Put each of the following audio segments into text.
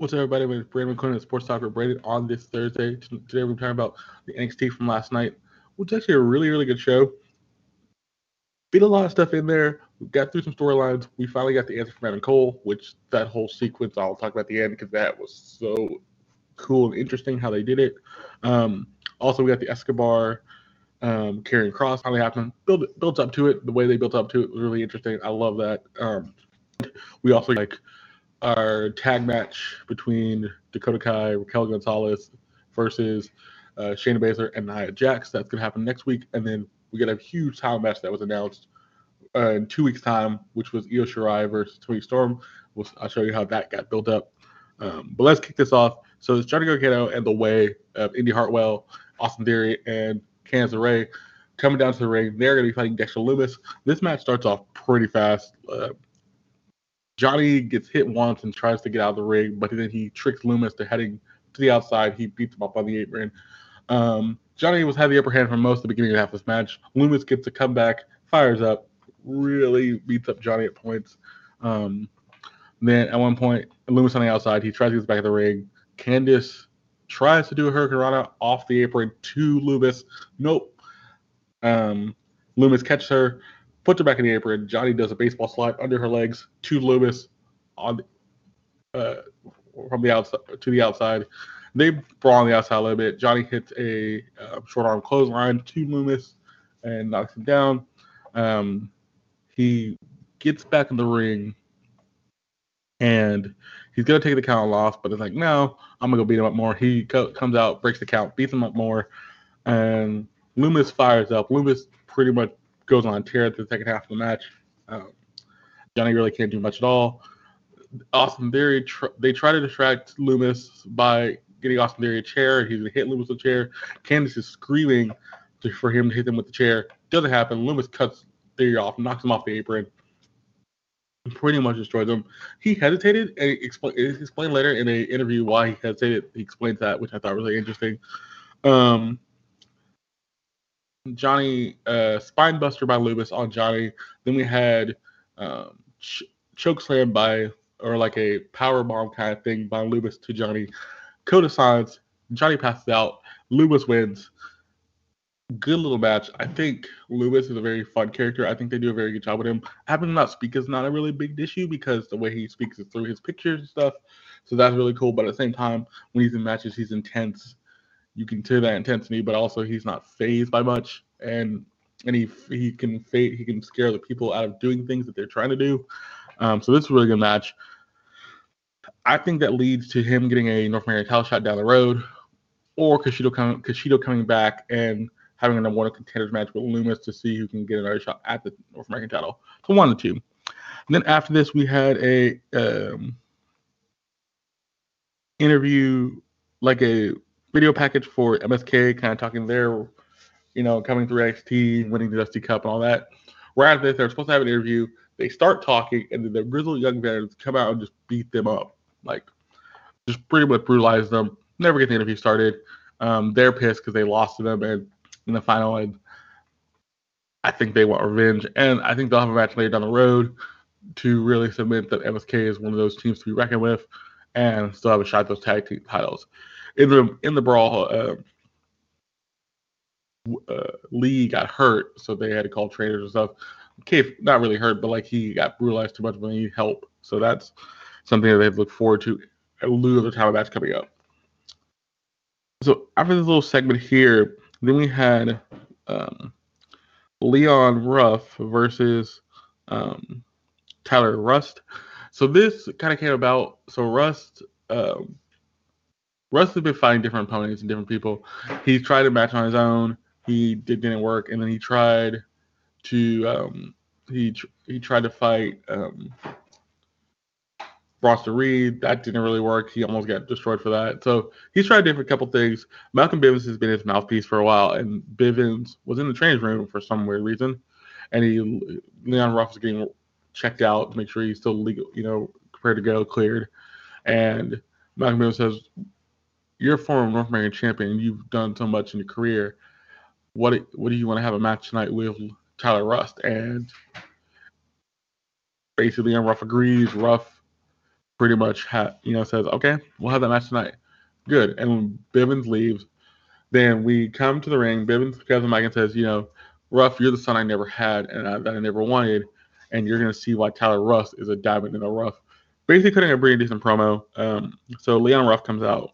What's up, everybody? My name is Brandon of Sports Talk with Brandon on this Thursday. Today we're talking about the NXT from last night, which is actually a really, really good show. Beat a lot of stuff in there. We got through some storylines. We finally got the answer from Adam Cole, which that whole sequence I'll talk about at the end because that was so cool and interesting how they did it. Um, also, we got the Escobar um, Karrion Kross finally happened. Build built up to it. The way they built up to it was really interesting. I love that. Um, we also like our tag match between Dakota Kai, Raquel Gonzalez versus uh, Shayna Baszler and Nia Jax. That's gonna happen next week, and then we got a huge title match that was announced uh, in two weeks' time, which was Io Shirai versus Toni Storm. We'll, I'll show you how that got built up. Um, but let's kick this off. So it's Johnny Gargano and the way of Indi Hartwell, Austin Theory, and Candice LeRae coming down to the ring. They're going to be fighting Dexter Lumis. This match starts off pretty fast. Uh, Johnny gets hit once and tries to get out of the ring, but then he tricks Lumis to heading to the outside. He beats him up on the apron. Um, Johnny was had the upper hand for most of the beginning of half this match. Lumis gets a comeback, fires up, really beats up Johnny at points. Um, then at one point, Lumis on the outside, he tries to get back in the ring. Candice tries to do a Hurricane off the apron to Lumis. Nope. Um, Lumis catches her, puts her back in the apron. Johnny does a baseball slide under her legs to Lumis on uh, from the outside to the outside. They brawl on the outside a little bit. Johnny hits a uh, short arm clothesline to Lumis and knocks him down. Um, he gets back in the ring and he's gonna take the count loss, but it's like, no, I'm gonna go beat him up more. He co- comes out, breaks the count, beats him up more, and Lumis fires up. Lumis pretty much goes on tear through the second half of the match. Um, Johnny really can't do much at all. Austin Theory, tr- they try to distract Lumis by getting Austin Theory a chair. He's gonna hit Lumis with a chair. Candice is screaming to, for him to hit them with the chair. Doesn't happen. Lumis cuts Theory off, knocks him off the apron, and pretty much destroys him. He hesitated and he expl- explained later in an interview why he hesitated. He explains that, which I thought was really interesting. Um, Johnny uh, spine buster by Lumis on Johnny. Then we had um, ch- choke slam by or like a power bomb kind of thing by Lumis to Johnny. Code of signs. Johnny passes out. Lumis wins. Good little match. I think Lumis is a very fun character. I think they do a very good job with him. Having him not speak is not a really big issue because the way he speaks is through his pictures and stuff. So that's really cool. But at the same time, when he's in matches, he's intense. You can hear that intensity, but also he's not phased by much, and and he he can fade, he can scare the people out of doing things that they're trying to do. Um, so this is a really good match. I think that leads to him getting a North American title shot down the road, or Kushida coming Kushida coming back and having a number one contenders match with Lumis to see who can get another shot at the North American title. So one and two. And then after this, we had a um, interview, like a video package for MSK, kind of talking their, you know, coming through XT, winning the Dusty Cup and all that. Right after this, they're supposed to have an interview. They start talking, and then the grizzled young veterans come out and just beat them up, like just pretty much brutalize them. Never get the interview started. Um, they're pissed because they lost to them and in the final, and I think they want revenge. And I think they'll have a match later down the road to really submit that MSK is one of those teams to be reckoned with, and still have a shot at those tag team titles. In the in the brawl, uh, uh, Lee got hurt, so they had to call trainers and stuff. Cave not really hurt, but like he got brutalized too much, but he need help. So that's something that they've looked forward to in lieu of the title match coming up. So after this little segment here, then we had um, Leon Ruff versus um, Tyler Rust. So this kind of came about. So Rust, um, Rust has been fighting different opponents and different people. He tried a match on his own. He did, didn't work, and then he tried to um, he he tried to fight um, Bronson Reed. That didn't really work. He almost got destroyed for that. So he's tried different couple things. Malcolm Bivens has been his mouthpiece for a while, and Bivens was in the training room for some weird reason, and he Leon Ruff was getting checked out to make sure he's still legal, you know, prepared to go, cleared, and Malcolm Bivens says, "You're a former North American champion. You've done so much in your career. What what do you want to have a match tonight with Tyler Rust?" And basically, Leon Ruff agrees. Ruff pretty much ha- you know says, okay, we'll have that match tonight. Good. And when Bivens leaves, then we come to the ring. Bivens grabs the mic and says, you know, Ruff, you're the son I never had and I, that I never wanted, and you're gonna see why Tyler Rust is a diamond in the rough. Basically, cutting a pretty decent promo. Um, so Leon Ruff comes out.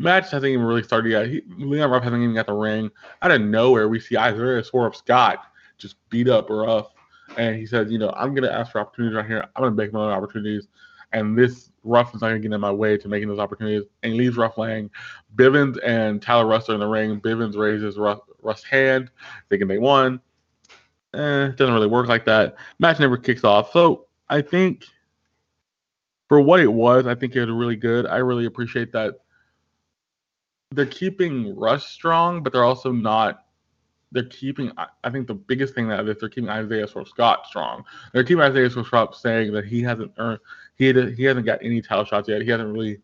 Match hasn't even really started yet. He, Leon Ruff hasn't even got the ring. Out of nowhere, we see Isaiah Swerve Scott just beat up Ruff, and he says, you know, I'm gonna ask for opportunities right here. I'm gonna make my own opportunities and this Ruff is not to get in my way to making those opportunities. And he leaves Ruff laying. Bivens and Tyler Rust are in the ring. Bivens raises Ruff, Rust's hand, thinking they won. Eh, it doesn't really work like that. Match never kicks off. So I think for what it was, I think it was really good. I really appreciate that they're keeping Russ strong, but they're also not. They're keeping. I think the biggest thing that is they're keeping Isaiah Swerve Scott strong. They're keeping Isaiah Swerve Scott saying that he hasn't earned he he hasn't got any title shots yet. He hasn't really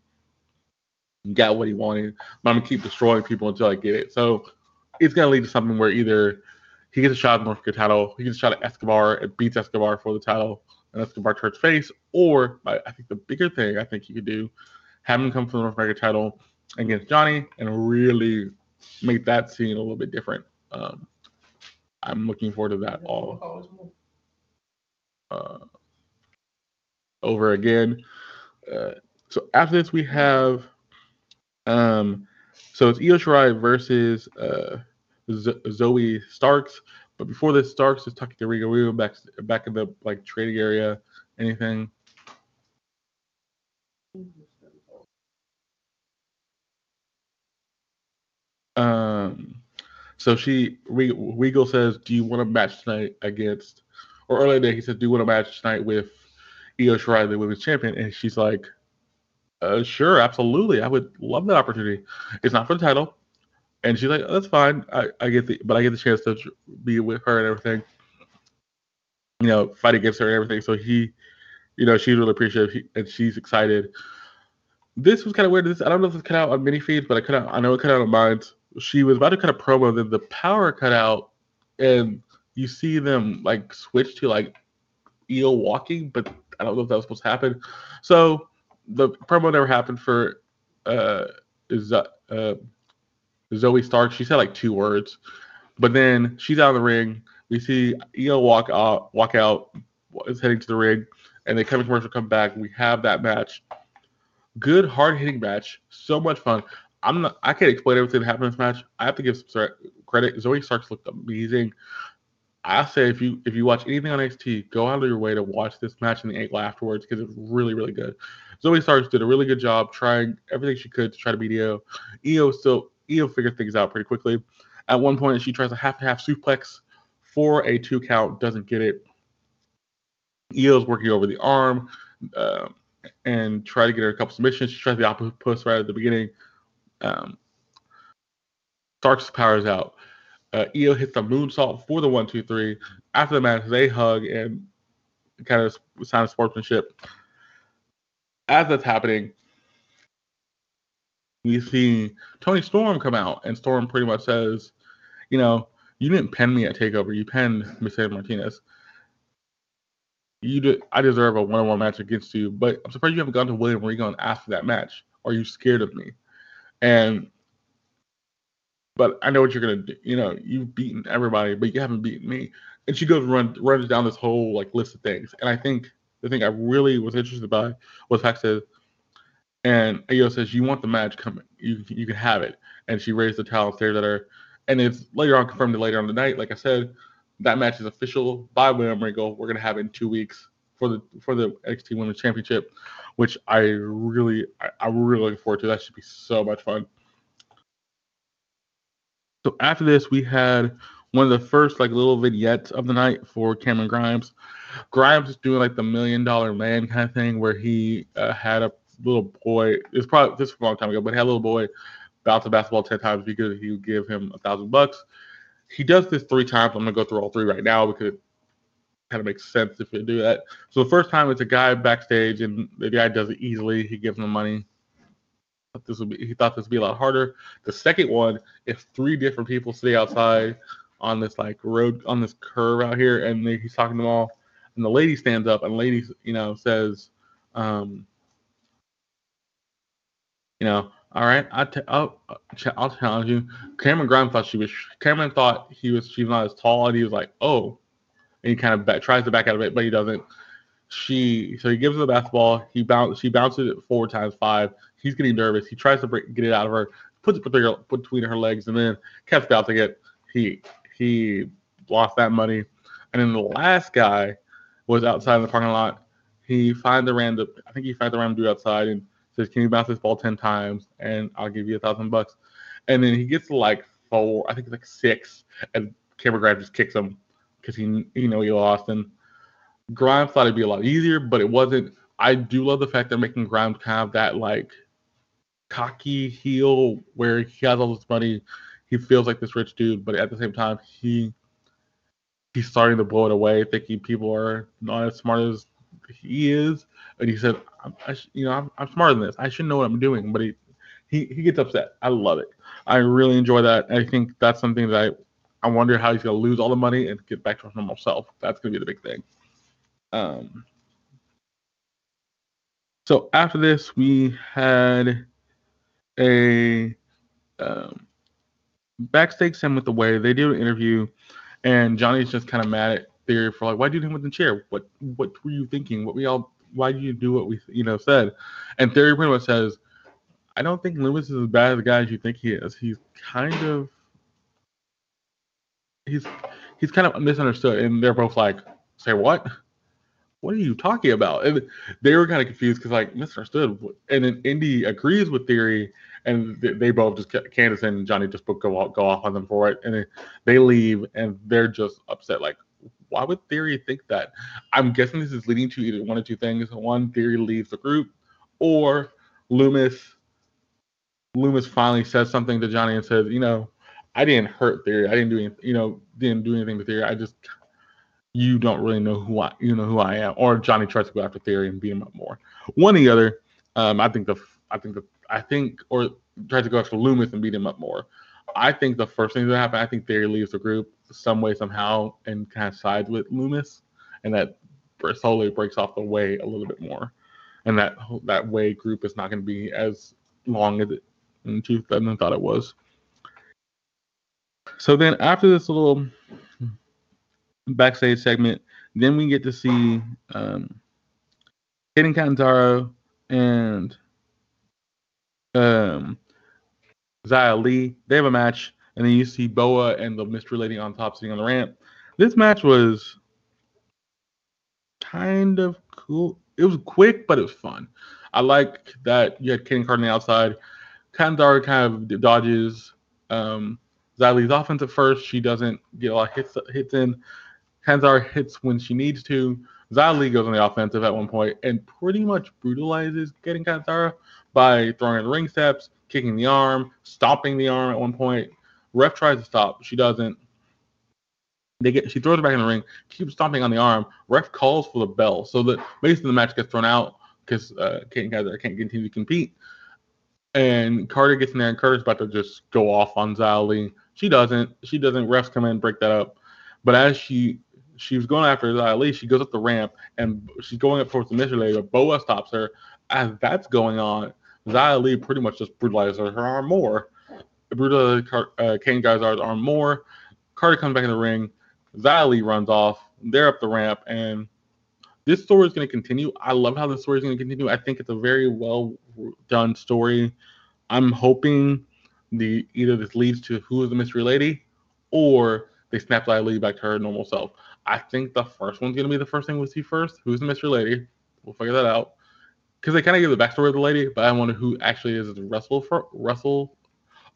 got what he wanted. But I'm gonna keep destroying people until I get it. So it's gonna lead to something where either he gets a shot at the North American title, he gets a shot at Escobar, and beats Escobar for the title, and Escobar turns face, or I think the bigger thing I think you could do, have him come for the North American title against Johnny and really make that scene a little bit different. Um, I'm looking forward to that all. Uh, over again. Uh, so after this, we have um, so it's Io Shirai versus uh, Z- Zoey Starks. But before this, Starks is talking to Rico Rico back back in the like trading area. Anything? Um, so she Regal says, "Do you want to match tonight against?" Or earlier today, he said, "Do you want to match tonight with Io Shirai, the women's champion, and she's like, uh, "Sure, absolutely, I would love that opportunity. It's not for the title." And she's like, oh, "That's fine. I, I get the, but I get the chance to be with her and everything. You know, fight against her and everything." So he, you know, she's really appreciative and she's excited. This was kind of weird. This I don't know if it's cut out on mini feeds, but I cut out. I know it cut out on mine. She was about to cut a promo, then the power cut out, and you see them like switch to like eel walking, but I don't know if that was supposed to happen. So the promo never happened for uh, uh, Zoey Stark. She said like two words, but then she's out of the ring. We see Io walk out, walk out, is heading to the ring, and they come to commercial, come back. We have that match. Good, hard hitting match. So much fun. I'm not. I can't explain everything that happened in this match. I have to give some credit. Zoey Starks looked amazing. I say if you if you watch anything on NXT, go out of your way to watch this match in the angle afterwards because it's really really good. Zoey Starks did a really good job trying everything she could to try to beat Io. Io still Io figured things out pretty quickly. At one point, she tries a half half suplex for a two count, doesn't get it. Io's working over the arm uh, and try to get her a couple submissions. She tries the opposite push right at the beginning. Um, Starks powers out. Uh, Io hits the moonsault for the one, two, three. After the match, they hug and kind of sign of sportsmanship. As that's happening, we see Toni Storm come out, and Storm pretty much says, "You know, you didn't pen me at Takeover. You penned Mercedes Martinez. You did. I deserve a one-on-one match against you, but I'm surprised you haven't gone to William Regal and asked for that match. Are you scared of me?" And but I know what you're gonna do. You know, you've beaten everybody, but you haven't beaten me. And she goes run runs down this whole like list of things. And I think the thing I really was interested by was Pac says, and Ayo says, "You want the match? coming? You you can have it." And she raised the towel stares at her. And it's later on confirmed later on the night. Like I said, that match is official by William Regal. We're gonna have it in two weeks for the for the NXT Women's Championship, which I really I, I'm really looking forward to. That should be so much fun. So after this, we had one of the first like little vignettes of the night for Cameron Grimes. Grimes is doing like the million dollar man kind of thing where he uh, had a little boy. It's probably this was a long time ago, but he had a little boy bounce a basketball ten times because he would give him a thousand bucks. He does this three times. I'm gonna go through all three right now because kind of makes sense if you do that. So the first time it's a guy backstage and the guy does it easily. He gives him money. But this would be he thought this would be a lot harder. The second one, if three different people stay outside on this like road on this curve out here, and they, he's talking to them all, and the lady stands up, and lady you know says, um, you know, all right, I t- I'll, I'll challenge you. Cameron Grimes thought she was. Cameron thought he was. She's not as tall, and he was like, "Oh," and he kind of back, tries to back out of it, but he doesn't. She so he gives her the basketball. He bounce. She bounces it four times five. He's getting nervous. He tries to break, get it out of her, puts it between her, between her legs, and then kept bouncing it. He he lost that money. And then the last guy was outside in the parking lot. He finds the random. I think he finds the random dude outside and says, "Can you bounce this ball ten times and I'll give you a thousand bucks?" And then he gets like four, I think it's like six, and Cameron Grimes just kicks him because he you know he lost. And Grimes thought it'd be a lot easier, but it wasn't. I do love the fact they're making Grimes kind of that like cocky heel where he has all this money. He feels like this rich dude, but at the same time, he he's starting to blow it away, thinking people are not as smart as he is. And he said, I, "You know, I'm, I'm smarter than this. I should know what I'm doing." But he he he gets upset. I love it. I really enjoy that. I think that's something that I I wonder how he's gonna lose all the money and get back to his normal self. That's gonna be the big thing. Um. So after this, we had a um, backstage segment with the way they do an interview, and Johnny's just kind of mad at Theory for like, why did you do him with the chair? What what were you thinking? What we all why did you do what we you know said? And Theory pretty much says, I don't think Lumis is as bad as the guy as you think he is. He's kind of he's he's kind of misunderstood, and they're both like, say what? What are you talking about? And they were kind of confused because like misunderstood. And then Indi agrees with Theory, and they, both just Candice and Johnny just go off, go off on them for it, and they leave, and they're just upset. Like, why would Theory think that? I'm guessing this is leading to either one or two things. One, Theory leaves the group, or Lumis Lumis finally says something to Johnny and says, you know, I didn't hurt Theory. I didn't do anything, you know, didn't do anything to Theory. I just you don't really know who I you know who I am. Or Johnny tries to go after Theory and beat him up more. One or the other. Um, I think the I think the I think or tries to go after Lumis and beat him up more. I think the first thing that happened, I think Theory leaves the group some way somehow and kind of sides with Lumis, and that slowly breaks off the way a little bit more, and that that way group is not going to be as long as it in 2000 thought it was. So then after this little backstage segment, then we get to see um, Kacy Catanzaro and um, Xia Li. They have a match, and then you see Boa and the mystery lady on top sitting on the ramp. This match was kind of cool. It was quick, but it was fun. I like that you had Kenny Card on the outside. Catanzaro kind of dodges um, Li's offense at first. She doesn't get a lot of hits, hits in. Catanzaro hits when she needs to. Xia goes on the offensive at one point and pretty much brutalizes getting Catanzaro by throwing her the ring steps, kicking the arm, stomping the arm at one point. Ref tries to stop. She doesn't. They get she throws it back in the ring, keeps stomping on the arm. Ref calls for the bell. So that basically the match gets thrown out because uh, Kacy Catanzaro can't continue to compete. And Carter gets in there, and Carter's about to just go off on Xia Li. She doesn't. She doesn't. Refs come in break that up. But as she she was going after Xia Li, she goes up the ramp and she's going up mystery lady, but Boa stops her. As that's going on, Xia Li pretty much just brutalizes her arm more. Brutalizes uh, Kane Geyser's arm more. Carter comes back in the ring. Xia Li runs off. They're up the ramp, and this story is going to continue. I love how the story is going to continue. I think it's a very well done story. I'm hoping the either this leads to who is the mystery lady, or they snap Xia Li back to her normal self. I think the first one's to be the first thing we see first. Who's the mystery lady? We'll figure that out because they kind of give the backstory of the lady, but I wonder who actually is the wrestle for wrestle,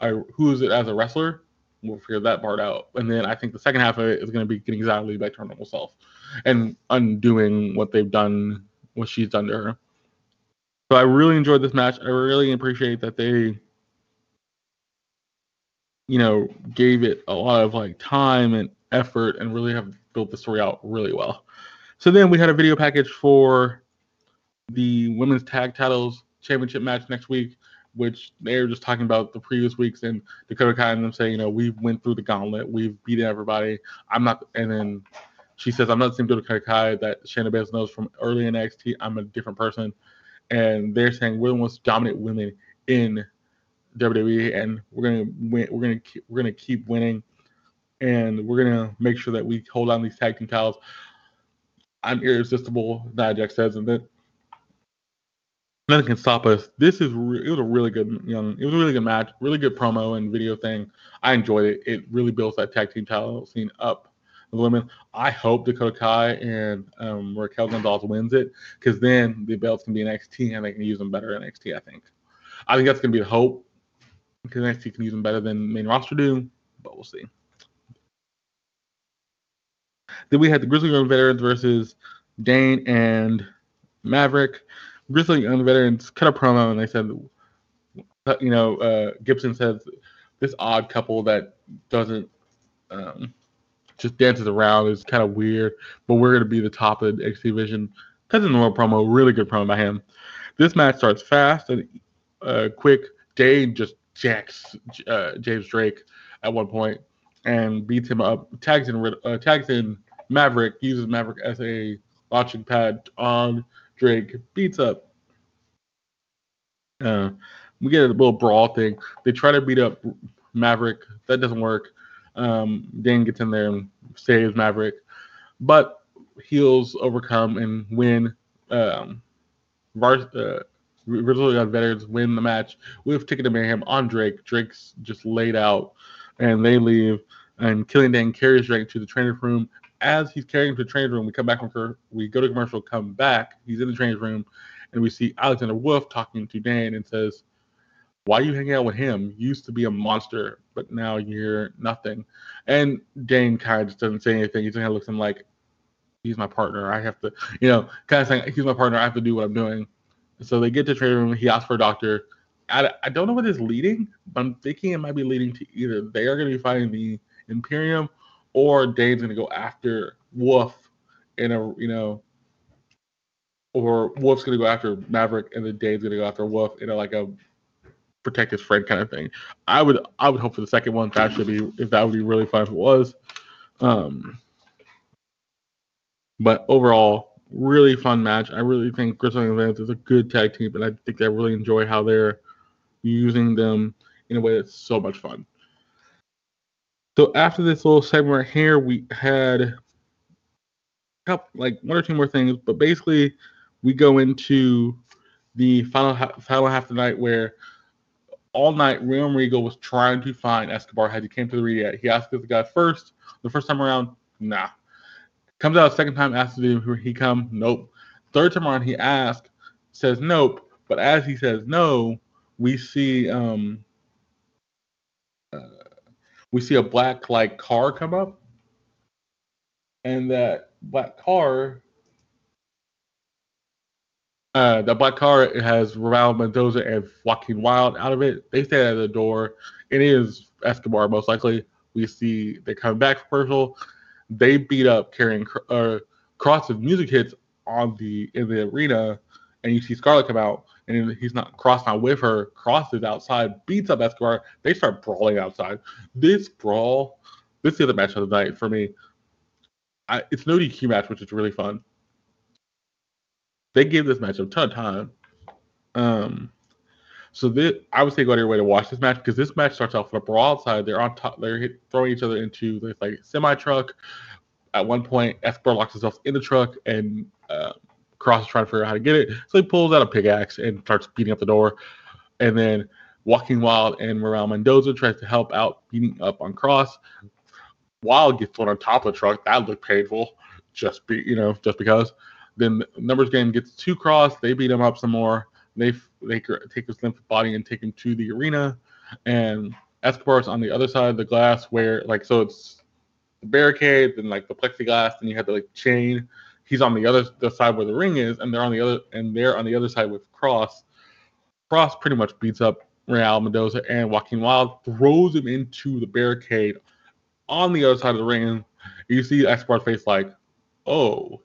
who is it as a wrestler? we'll figure that part out. And then I think the second half of it is going to be getting Li back to her normal self and undoing what they've done, what she's done to her. So I really enjoyed this match. I really appreciate that they, you know, gave it a lot of like time and effort and really have built the story out really well. So then we had a video package for the women's tag titles championship match next week, which they're just talking about the previous weeks and Dakota Kai and them saying, you know, we went through the gauntlet, we've beaten everybody. I'm not, and then she says, I'm not the same Dakota Kai that Shayna Baszler knows from early in NXT. I'm a different person. And they're saying we're the most dominant women in WWE, and we're gonna win. We're gonna keep, we're gonna keep winning, and we're gonna make sure that we hold on these tag team titles. I'm irresistible, Nia Jax says, and then nothing can stop us. This is re- it was a really good young, it was a really good match, really good promo and video thing. I enjoyed it. It really builds that tag team title scene up. The women. I hope Dakota Kai and um, Raquel Gonzalez wins it because then the belts can be NXT and they can use them better in NXT. I think. I think that's gonna be the hope because NXT can use them better than main roster do, but we'll see. Then we had the Grizzled Young Veterans versus Dain and Maverick. Grizzled Young Veterans cut a promo and they said, you know, uh, Gibson says this odd couple that doesn't um, just dances around is kind of weird, but we're going to be the top of the X division. That's a normal promo, really good promo by him. This match starts fast and uh, quick. Dain just jacks uh, James Drake at one point and beats him up. Tags in uh, tags in Maverick uses Maverick as a launching pad on Drake. Beats up. Uh, we get a little brawl thing. They try to beat up Maverick. That doesn't work. Um, gets in there and saves Maverick, but heels overcome and win. Um, Var- uh, Grizzled Veterans win the match with Ticket to Mayhem on Drake. Drake's just laid out, and they leave. And Killian Dain carries Drake to the training room. As he's carrying him to the training room, we come back from her. We go to commercial, come back. He's in the training room, and we see Alexander Wolfe talking to Dain and says, "Why you hanging out with him? You used to be a monster, but now you're nothing." And Dain kind of just doesn't say anything. He just kind of looks at him like, "He's my partner. I have to, you know, kind of saying, he's my partner. I have to do what I'm doing." So they get to the training room. He asks for a doctor. I, I don't know what is leading, but I'm thinking it might be leading to either they are going to be fighting the Imperium or Dain's going to go after Wolfe in a, you know, or Wolfe's going to go after Maverick and then Dain's going to go after Wolf in a, like a protect his friend kind of thing. I would I would hope for the second one. That should be if that would be really fun if it was. Um, but overall, really fun match. I really think Grizzly and Vance is a good tag team, and I think I really enjoy how they're using them in a way that's so much fun. So after this little segment right here, we had couple, like one or two more things, but basically we go into the final final half of the night where all night William Regal was trying to find Escobar as he came to the ring. He asked the guy first. The first time around, nah. Comes out a second time, asks if he come. Nope. Third time around, he asks, says nope. But as he says no, we see um uh, we see a black like car come up, and that black car. Uh, the black car has Raul Mendoza and Joaquin Wilde out of it. They stay at the door. It is Escobar most likely. We see they come back for commercial they beat up Karrion uh, Kross's music hits on the in the arena, and you see Scarlett come out, and he's not Kross not with her. Kross is outside, beats up Escobar. They start brawling outside. This brawl, this is the match of the night for me. I, it's no DQ match, which is really fun. They gave this match a ton of time. Um, so this, I would say go out of your way to watch this match because this match starts off with a brawl outside. They're on top. They're hit, throwing each other into this like semi truck. At one point, Escobar locks himself in the truck, and uh, Kross is trying to figure out how to get it. So he pulls out a pickaxe and starts beating up the door. And then Joaquin Wilde and Raul Mendoza tries to help out, beating up on Kross. Wilde gets thrown on top of the truck. That looked painful. Just be you know just because. Then numbers game gets two Kross. They beat him up some more. They they take his limp body and take him to the arena, and Escobar's on the other side of the glass where like so it's the barricade, then like the plexiglass, and you have the like chain. He's on the other the side where the ring is, and they're on the other and they're on the other side with Kross. Kross pretty much beats up Raul Mendoza and Joaquin Wilde, throws him into the barricade on the other side of the ring. You see Escobar's face like, oh,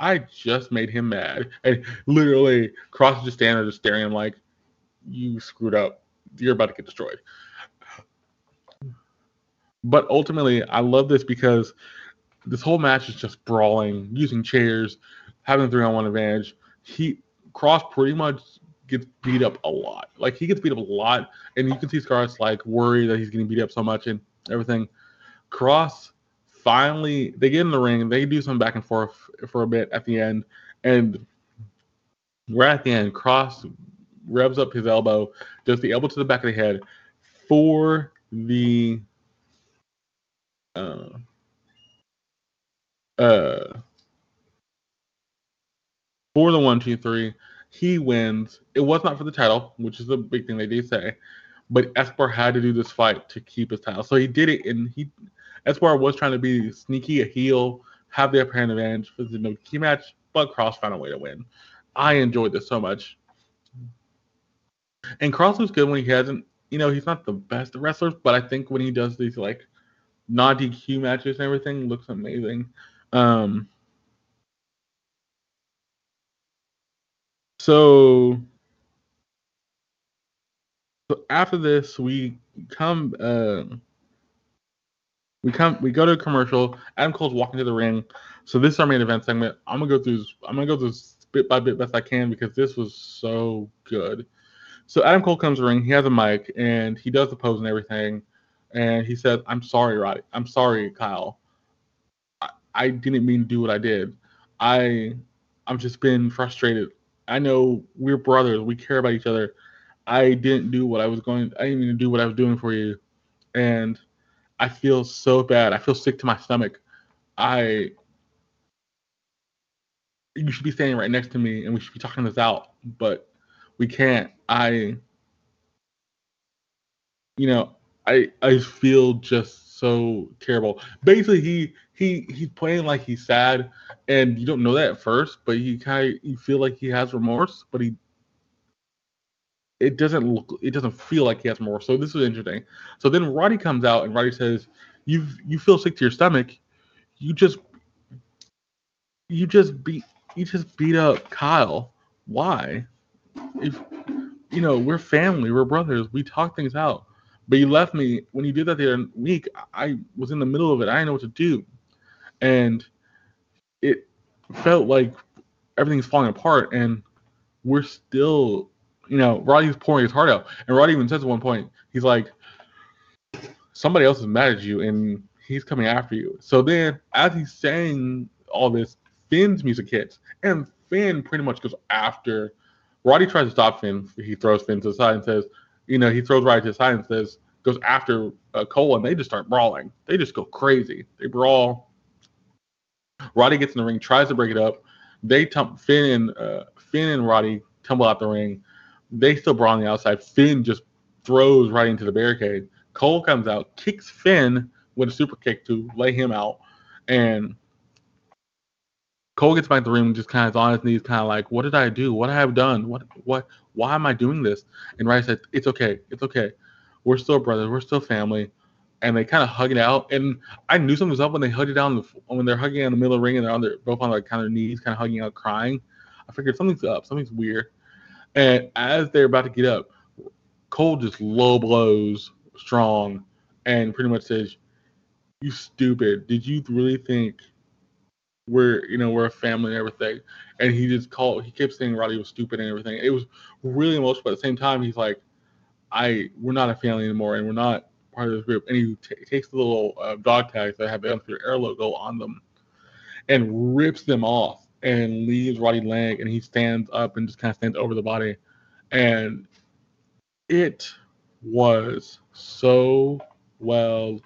I just made him mad. And literally, Kross just standing there, just staring him like, you screwed up. You're about to get destroyed. But ultimately, I love this because this whole match is just brawling, using chairs, having three on one advantage. He Kross pretty much gets beat up a lot. Like he gets beat up a lot, and you can see Scarlett's like worried that he's getting beat up so much and everything. Kross finally they get in the ring, they do some back and forth for a bit at the end, and right at the end, Kross revs up his elbow, does the elbow to the back of the head for the uh, uh, for the one, two, three. He wins. It was not for the title, which is the big thing they did say, but Escobar had to do this fight to keep his title. So he did it, and he Escobar was trying to be sneaky, a heel, have the hand advantage for the no key match, but Kross found a way to win. I enjoyed this so much. And Kross was good when he hasn't, you know, he's not the best of wrestlers, but I think when he does these like non DQ matches and everything, looks amazing. Um, so, so after this, we come, uh, we come, we go to a commercial. Adam Cole's walking to the ring. So this is our main event segment. I'm gonna go through. I'm gonna go through bit by bit best I can because this was so good. So Adam Cole comes to the ring. He has a mic and he does the pose and everything. And he says, "I'm sorry, Roddy. I'm sorry, Kyle. I didn't mean to do what I did. I I'm just been frustrated. I know we're brothers. We care about each other. I didn't do what I was going. I didn't even do what I was doing for you, and I feel so bad. I feel sick to my stomach. I you should be standing right next to me, and we should be talking this out, but we can't. I you know I I feel just so terrible. Basically, he he he's playing like he's sad, and you don't know that at first, but you kind of you feel like he has remorse, but he it doesn't look it doesn't feel like he has more. So this is interesting. So then Roddy comes out and Roddy says, "You you feel sick to your stomach, you just you just beat you just beat up Kyle. Why? If you know we're family, we're brothers, we talk things out." But you left me when you did that the other week. I was in the middle of it. I didn't know what to do and it felt like everything's falling apart and we're still you know roddy's pouring his heart out. And roddy even says at one point he's like somebody else is mad at you and he's coming after you. So then as he's saying all this finn's music hits and finn pretty much goes after roddy tries to stop finn. He throws finn to the side and says you know he throws roddy to the side and says goes after uh, cole and they just start brawling. They just go crazy. They brawl. Roddy gets in the ring, tries to break it up. They tum- Finn and uh, Finn and Roddy tumble out the ring. They still brawl on the outside. Finn just throws right into the barricade. Cole comes out, kicks Finn with a super kick to lay him out, and Cole gets back in the ring, just kind of on his knees, kind of like, "What did I do? What have I done? What? What? Why am I doing this?" And Roddy said, "It's okay. It's okay. We're still brothers. We're still family and they kind of hug it out. And I knew something was up when they hugged it down the, when they're hugging in the middle of the ring and they're on their both on their kind of knees, kind of hugging out, crying. I figured something's up, something's weird. And as they're about to get up, Cole just low blows strong and pretty much says, "You stupid! Did you really think we're you know we're a family and everything?" And he just called. He kept saying Roddy was stupid and everything. It was really emotional, but at the same time, he's like, "I we're not a family anymore, and we're not part of this group, and he t- takes the little uh, dog tags that have the Era logo on them and rips them off and leaves Roddy Lang, and he stands up and just kind of stands over the body, and it was so well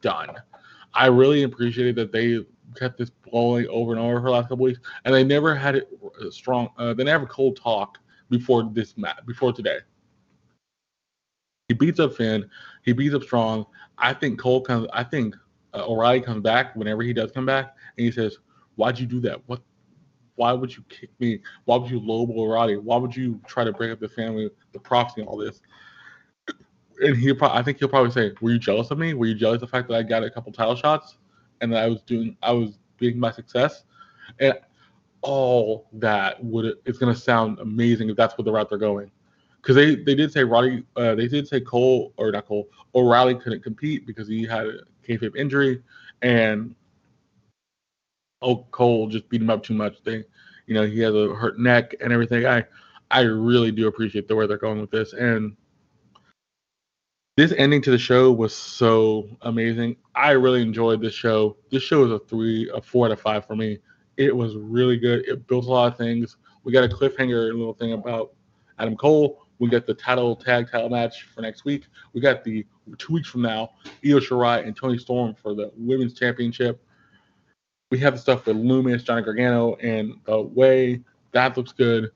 done. I really appreciated that they kept this blowing over and over for the last couple weeks, and they never had it strong. Uh, they never cold talk before this match, before today. He beats up Finn. He beats up Strong. I think Cole comes. I think uh, O'Reilly comes back whenever he does come back, and he says, "Why'd you do that? What? Why would you kick me? Why would you lowball O'Reilly? Why would you try to break up the family, the proxy, and all this?" And he, I think he'll probably say, "Were you jealous of me? Were you jealous of the fact that I got a couple title shots and that I was doing, I was being my success?" And all that would it's going to sound amazing if that's what the route they're going because they they did say Roddy uh, they did say Cole or not Cole O'Reilly couldn't compete because he had a kayfabe injury and oh Cole just beat him up too much. They you know he has a hurt neck and everything. I I really do appreciate the way they're going with this and this ending to the show was so amazing. I really enjoyed this show. This show is a three, a four out of five for me. It was really good. It built a lot of things. We got a cliffhanger little thing about Adam Cole. We got the title tag title match for next week. We got the two weeks from now, Io Shirai and Toni Storm for the women's championship. We have the stuff with Lumis, Johnny Gargano, and the way that looks good.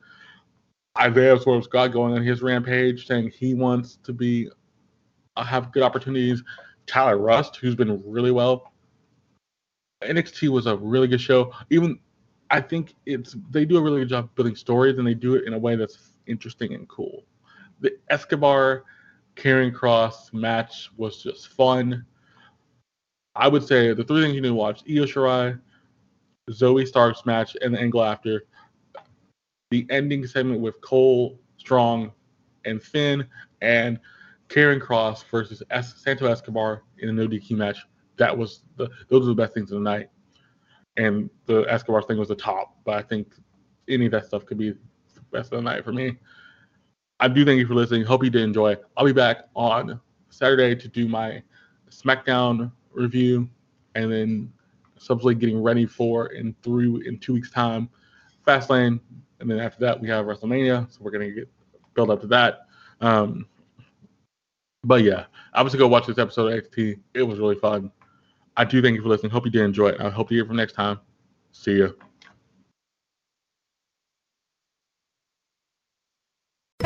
Isaiah of Scott going on his rampage, saying he wants to be uh, have good opportunities. Tyler Rust, who's been really well. NXT was a really good show. Even I think it's they do a really good job building stories, and they do it in a way that's interesting and cool. The Escobar Karrion Kross match was just fun. I would say the three things you need to watch: Io Shirai, Zoey Stark's match, and the angle after. The ending segment with Cole, Strong, and Finn, and Karrion Kross versus es- Santo Escobar in a no DQ match. That was the those are the best things of the night. And the Escobar thing was the top, but I think any of that stuff could be the best of the night for me. I do thank you for listening. Hope you did enjoy. I'll be back on Saturday to do my SmackDown review, and then subsequently getting ready for in three in two weeks time, Fastlane, and then after that we have WrestleMania. So we're gonna get build up to that. Um, but yeah, I was to go watch this episode of XT. It was really fun. I do thank you for listening. Hope you did enjoy it. I hope you hear from next time. See ya.